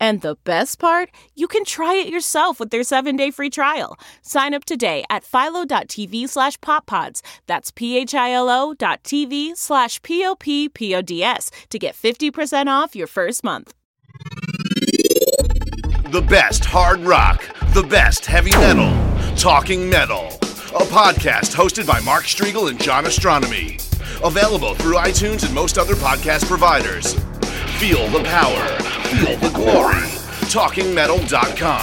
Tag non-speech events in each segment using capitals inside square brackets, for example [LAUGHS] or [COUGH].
And the best part, you can try it yourself with their seven-day free trial. Sign up today at philo.tv slash poppods. That's p-h-i-l-o dot tv slash p-o-p-p-o-d-s to get 50% off your first month. The best hard rock, the best heavy metal, Talking Metal, a podcast hosted by Mark Strigl and John Ostronomy. Available through iTunes and most other podcast providers. Feel the power, feel the glory. TalkingMetal.com.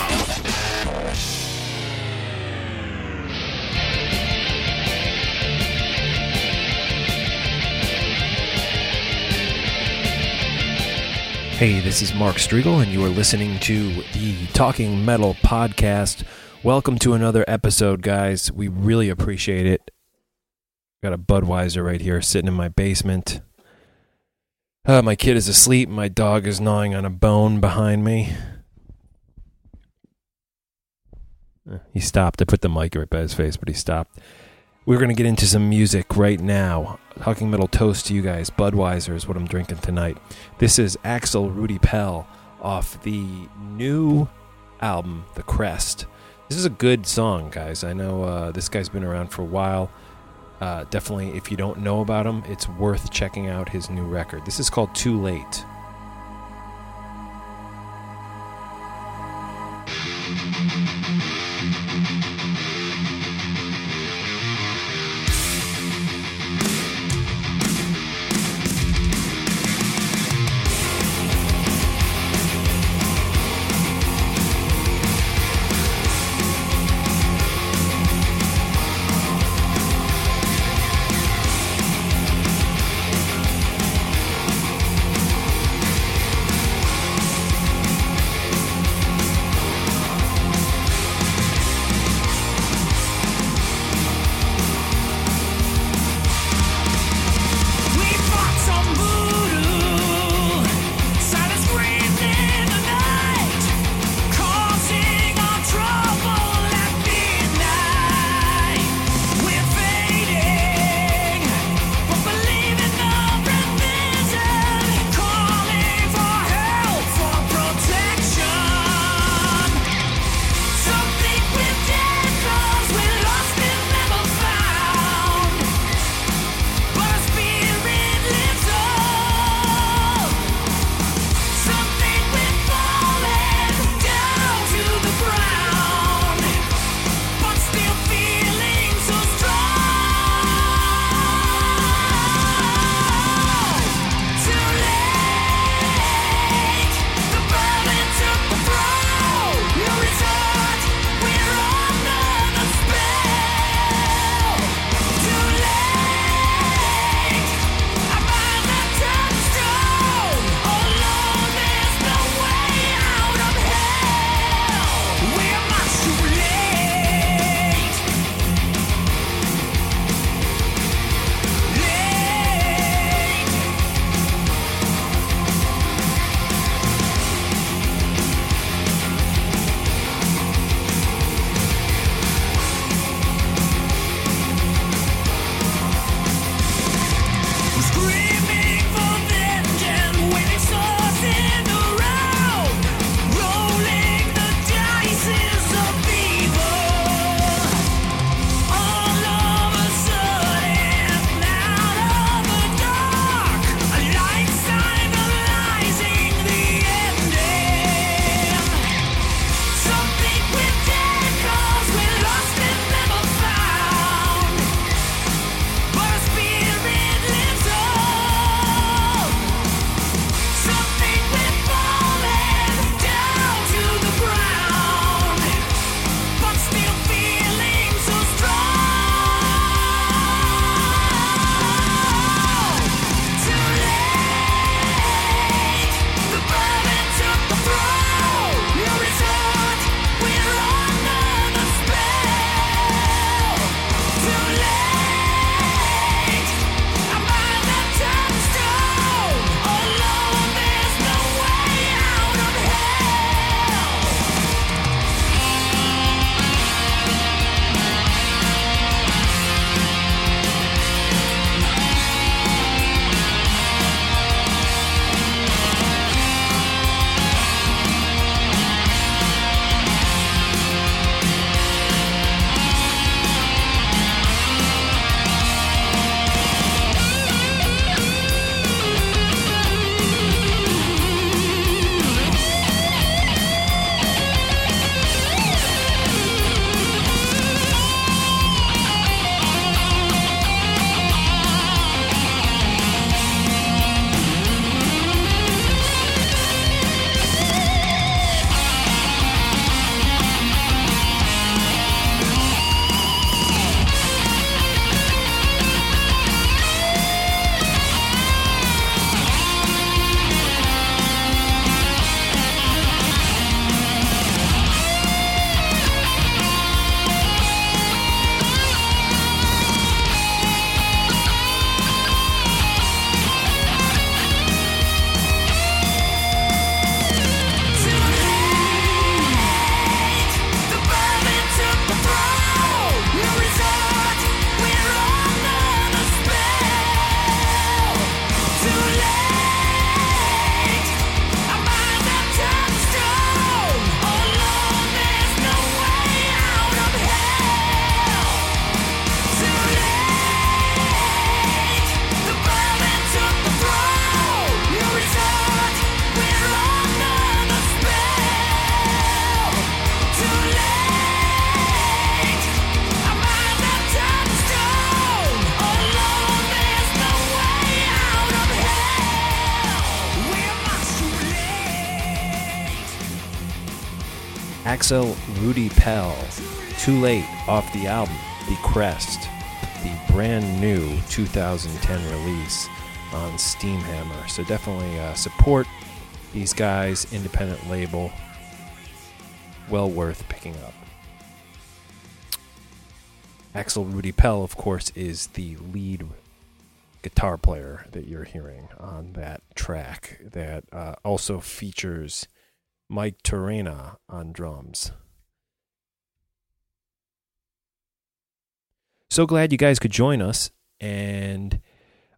Hey, this is Mark Strigl, and you are listening to the Talking Metal Podcast. Welcome to another episode, guys. We really appreciate it. Got a Budweiser right here sitting in my basement. Uh, my kid is asleep. My dog is gnawing on a bone behind me. Uh, He stopped. I put the mic right by his face, but he stopped. We're going to get into some music right now. Talking Metal Toast to you guys. Budweiser is what I'm drinking tonight. This is Axel Rudi Pell off the new album, The Crest. This is a good song, guys. I know uh, this guy's been around for a while. Uh, definitely, if you don't know about him, it's worth checking out his new record. This is called Too Late. Axel Rudi Pell, Too Late off the album The Crest, the brand new 2010 release on Steamhammer. So definitely uh, support these guys, independent label. Well worth picking up. Axel Rudi Pell, of course, is the lead guitar player that you're hearing on that track that uh, also features Mike Terrana on drums. So glad you guys could join us. And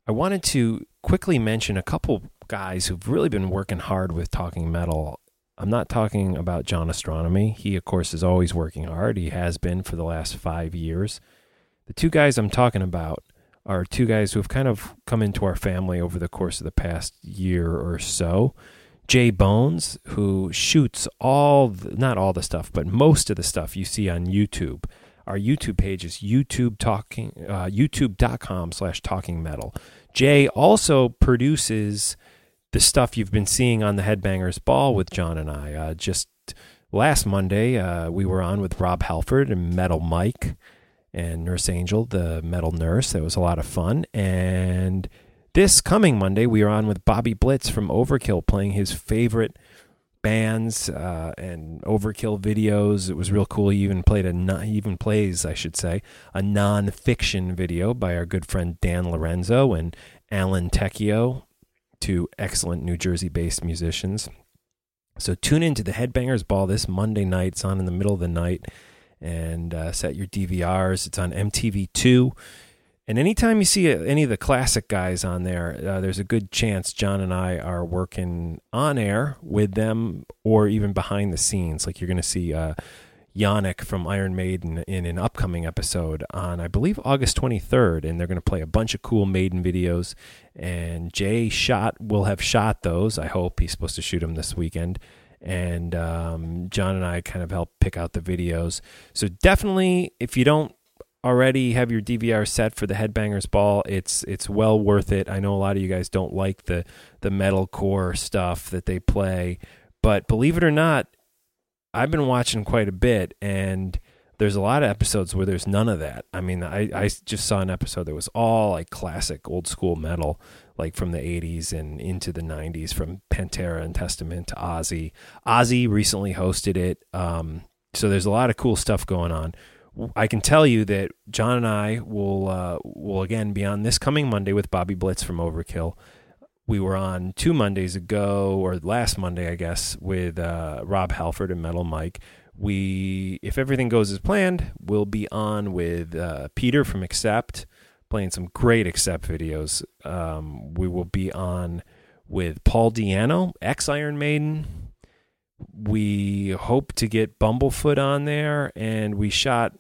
I wanted to quickly mention a couple guys who've really been working hard with talking metal. I'm not talking about John Ostronomy. He, of course, is always working hard. He has been for the last five years. The two guys I'm talking about are two guys who have kind of come into our family over the course of the past year or so. Jay Bones, who shoots all, the, not all the stuff, but most of the stuff you see on YouTube. Our YouTube page is YouTube talking, uh, youtube.com slash talking metal. Jay also produces the stuff you've been seeing on the Headbangers Ball with John and I. Uh, just last Monday, uh, we were on with Rob Halford and Metal Mike and Nurse Angel, the metal nurse. That was a lot of fun. And this coming Monday, we are on with Bobby Blitz from Overkill playing his favorite bands uh, and Overkill videos. It was real cool. He even played a he even plays, I should say, a non-fiction video by our good friend Dan Lorenzo and Alan Tecchio, two excellent New Jersey-based musicians. So tune into the Headbangers Ball this Monday night. It's on in the middle of the night, and uh, set your DVRs. It's on MTV2. And anytime you see any of the classic guys on there, uh, there's a good chance John and I are working on air with them or even behind the scenes. Like you're going to see uh, Janick from Iron Maiden in an upcoming episode on, I believe, August 23rd. And they're going to play a bunch of cool Maiden videos. And Jay shot will have shot those. I hope he's supposed to shoot them this weekend. And um, John and I kind of help pick out the videos. So definitely, if you don't already have your DVR set for the Headbangers Ball, it's it's well worth it. I know a lot of you guys don't like the the metalcore stuff that they play, but believe it or not, I've been watching quite a bit and there's a lot of episodes where there's none of that. I mean, I, I just saw an episode that was all like classic old school metal, like from the 80s and into the 90s, from Pantera and Testament to Ozzy. Ozzy recently hosted it. Um, so there's a lot of cool stuff going on. I can tell you that John and I will uh, will again be on this coming Monday with Bobby Blitz from Overkill. We were on two Mondays ago, or last Monday, I guess, with uh, Rob Halford and Metal Mike. We, if everything goes as planned, we'll be on with uh, Peter from Accept, playing some great Accept videos. Um, we will be on with Paul Di'Anno, ex Iron Maiden, we hope to get Bumblefoot on there, and we shot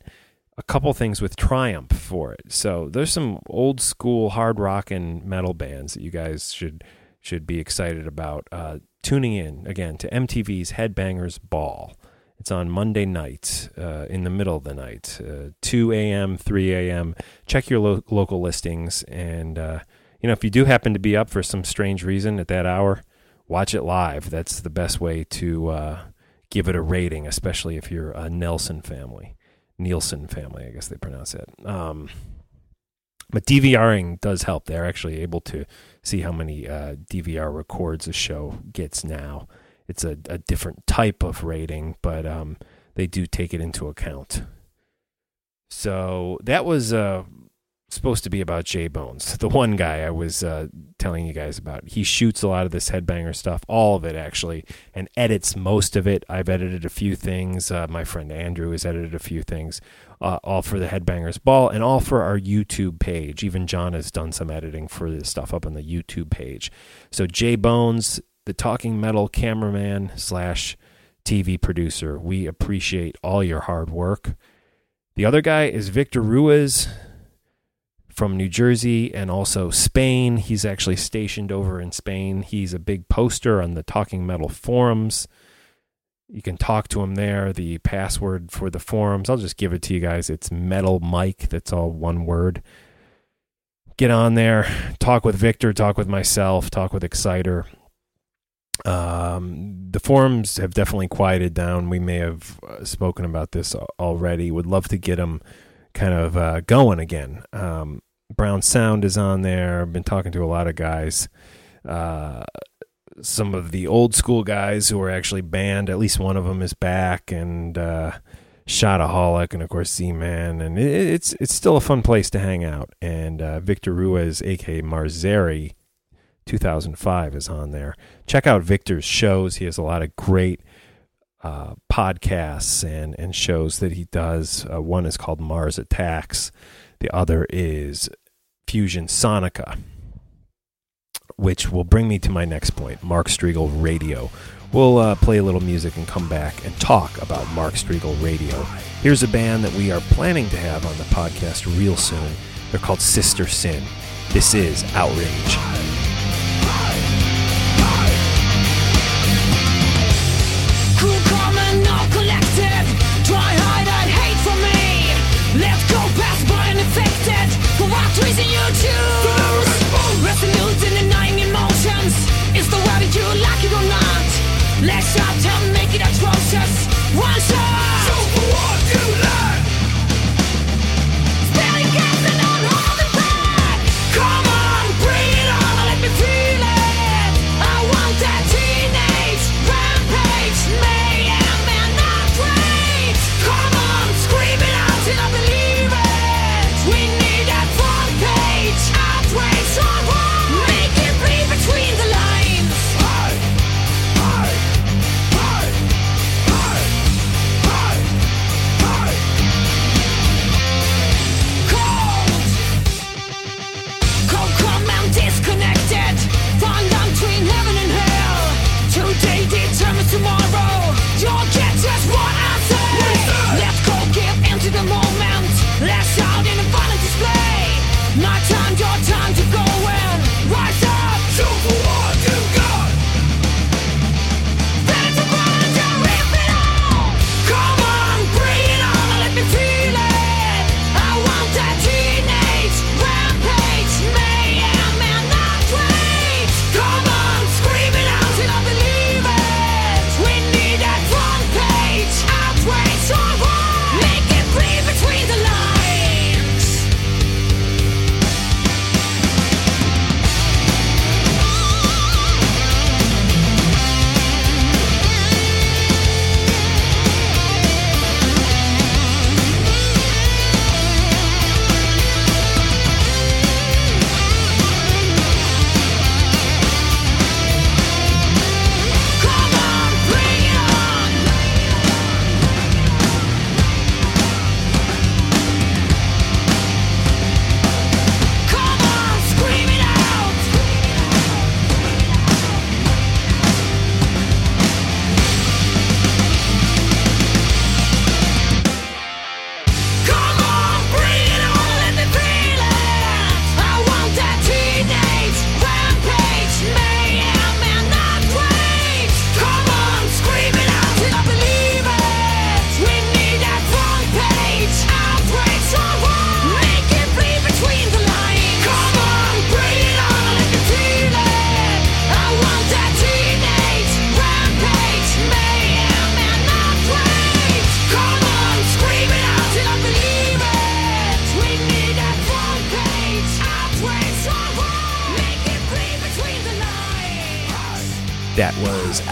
a couple things with Triumph for it. So there's some old school hard rock and metal bands that you guys should should be excited about. Uh, tuning in again to MTV's Headbangers Ball. It's on Monday night, uh, in the middle of the night, uh, 2 a.m., 3 a.m. Check your lo- local listings, and uh, you know if you do happen to be up for some strange reason at that hour, watch it live. That's the best way to uh, give it a rating, especially if you're a Nelson family, Nielsen family, I guess they pronounce it. Um, but DVRing does help. They're actually able to see how many uh, DVR records a show gets now. It's a, a different type of rating, but um, they do take it into account. So that was uh, supposed to be about Jay Bones, [LAUGHS] the one guy I was uh, telling you guys about. He shoots a lot of this headbanger stuff, all of it actually, and edits most of it. I've edited a few things. Uh, my friend Andrew has edited a few things, uh, all for the Headbangers Ball and all for our YouTube page. Even John has done some editing for this stuff up on the YouTube page. So Jay Bones, the Talking Metal cameraman slash TV producer, we appreciate all your hard work. The other guy is Victor Ruiz from New Jersey and also Spain. He's actually stationed over in Spain. He's a big poster on the Talking Metal forums. You can talk to him there. The password for the forums, I'll just give it to you guys. It's Metal Mike. That's all one word. Get on there, talk with Victor, talk with myself, talk with Exciter. Um, the forums have definitely quieted down. We may have uh, spoken about this already. Would love to get them kind of uh, going again. Um, Brown Sound is on there. I've been talking to a lot of guys. Uh, some of the old school guys who are actually banned. At least one of them is back, and uh, Shotaholic, and of course Z Man, and it, it's it's still a fun place to hang out. And uh, Victor Ruiz, aka Marzeri, 2005 is on there. Check out Victor's shows. He has a lot of great uh, podcasts and, and shows that he does. Uh, one is called Mars Attacks, the other is Fusion Sonica, which will bring me to my next point Mark Strigl Radio. We'll uh, play a little music and come back and talk about Mark Strigl Radio. Here's a band that we are planning to have on the podcast real soon. They're called Sister Sin. This is Outrage.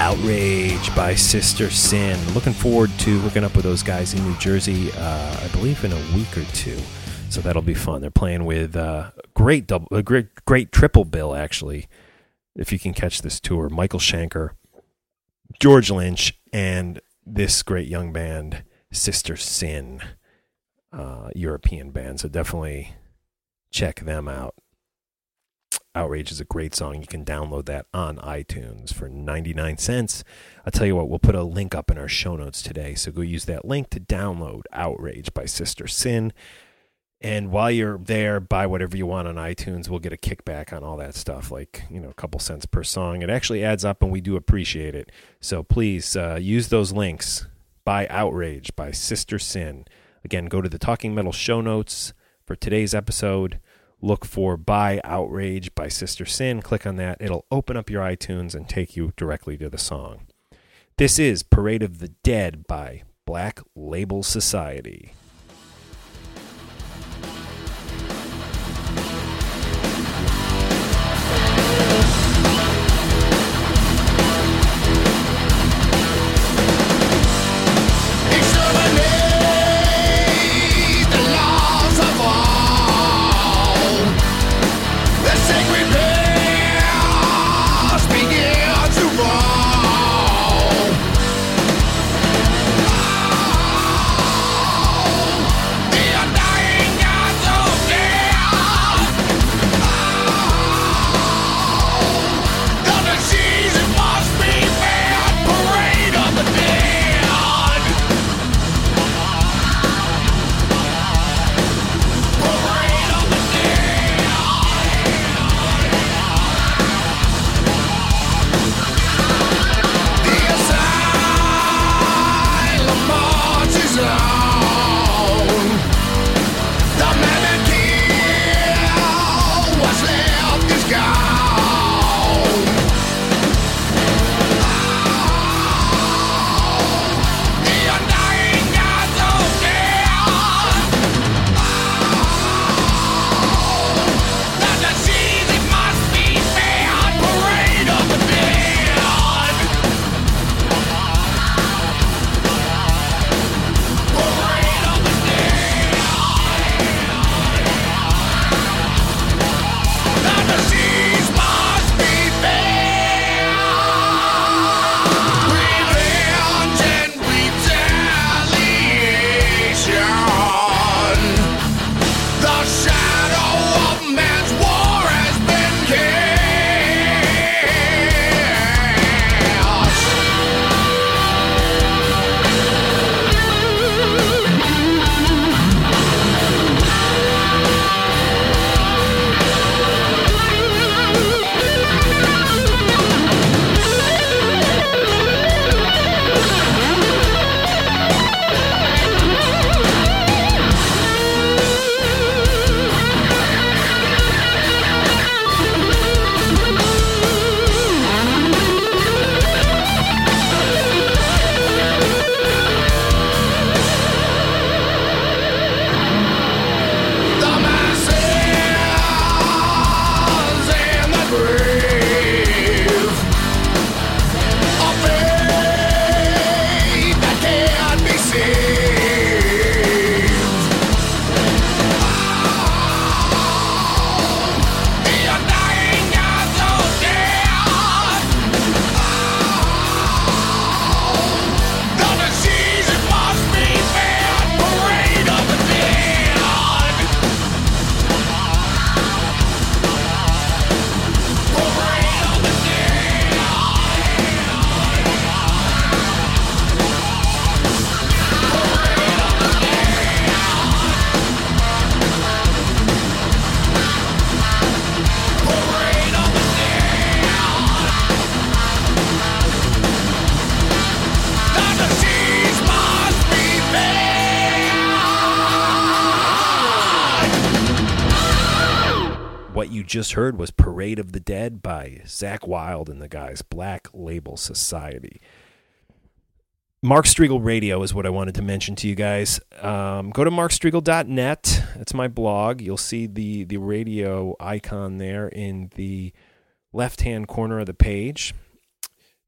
Outrage by Sister Sin. Looking forward to hooking up with those guys in New Jersey, uh, I believe in a week or two. So that'll be fun. They're playing with uh, great double, a great great triple bill actually. If you can catch this tour, Michael Schenker, George Lynch, and this great young band, Sister Sin, uh, European band. So definitely check them out. Outrage is a great song. You can download that on iTunes for 99 cents. I'll tell you what, we'll put a link up in our show notes today. So go use that link to download Outrage by Sister Sin. And while you're there, buy whatever you want on iTunes. We'll get a kickback on all that stuff, like, you know, a couple cents per song. It actually adds up and we do appreciate it. So please uh, use those links. Buy Outrage by Sister Sin. Again, go to the Talking Metal show notes for today's episode look for By Outrage by Sister Sin. Click on that. It'll open up your iTunes and take you directly to the song. This is Parade of the Dead by Black Label Society. Just heard was Parade of the Dead by Zakk Wylde and the guys Black Label Society. Mark Strigl Radio is what I wanted to mention to you guys. Um, go to markstrigl.net. That's my blog. You'll see the, the radio icon there in the left hand corner of the page.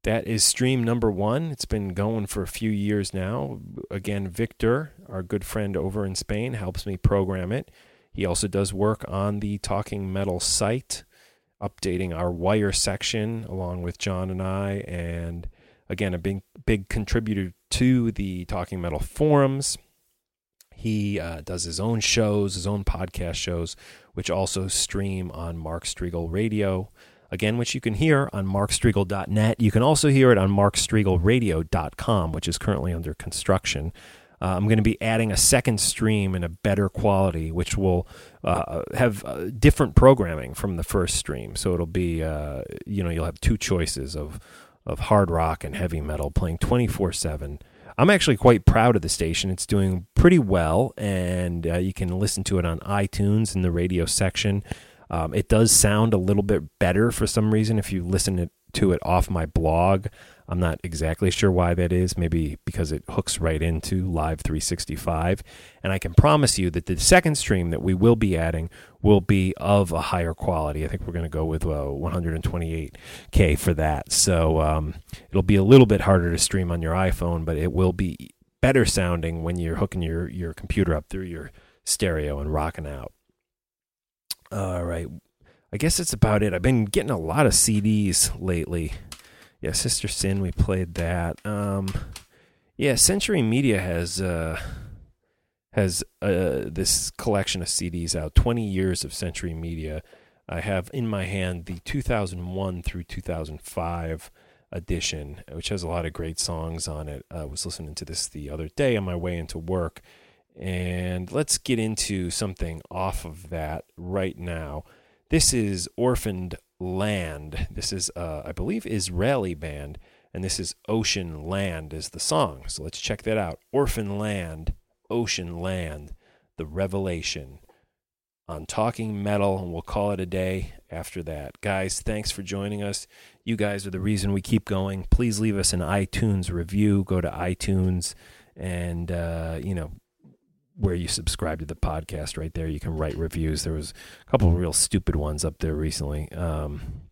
That is stream number one. It's been going for a few years now. Again, Victor, our good friend over in Spain, helps me program it. He also does work on the Talking Metal site, updating our wire section along with John and I. And again, a big, big contributor to the Talking Metal forums. He uh, does his own shows, his own podcast shows, which also stream on Mark Strigl Radio. Again, which you can hear on markstrigl.net. You can also hear it on markstriglradio.com, which is currently under construction. Uh, I'm going to be adding a second stream in a better quality, which will uh, have uh, different programming from the first stream. So it'll be, uh, you know, you'll have two choices of of hard rock and heavy metal playing 24 seven. I'm actually quite proud of the station. It's doing pretty well, and uh, you can listen to it on iTunes in the radio section. Um, it does sound a little bit better for some reason if you listen to it off my blog. I'm not exactly sure why that is. Maybe because it hooks right into Live 365. And I can promise you that the second stream that we will be adding will be of a higher quality. I think we're going to go with uh, 128K for that. So um, it'll be a little bit harder to stream on your iPhone, but it will be better sounding when you're hooking your, your computer up through your stereo and rocking out. All right. I guess that's about it. I've been getting a lot of CDs lately yeah, Sister Sin, we played that. Um, yeah, Century Media has uh, has uh, this collection of CDs out. Twenty years of Century Media. I have in my hand the 2001 through 2005 edition, which has a lot of great songs on it. I was listening to this the other day on my way into work, and let's get into something off of that right now. This is Orphaned Land. This is, uh, I believe, Israeli band, and this is Ocean Land is the song. So let's check that out. Orphan Land, Ocean Land, the Revelation on Talking Metal, and we'll call it a day after that. Guys, thanks for joining us. You guys are the reason we keep going. Please leave us an iTunes review. Go to iTunes and, uh, you know, where you subscribe to the podcast right there. You can write reviews. There was a couple of real stupid ones up there recently. Um,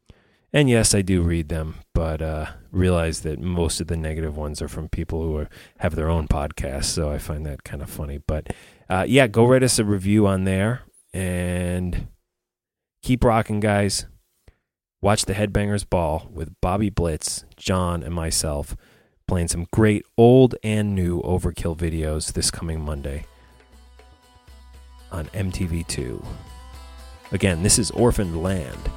and yes i do read them but uh, realize that most of the negative ones are from people who are, have their own podcasts so i find that kind of funny. But uh, yeah go write us a review on there and keep rocking guys. Watch the headbangers ball with bobby blitz john and myself playing some great old and new overkill videos this coming monday on MTV2. Again, this is Orphaned Land.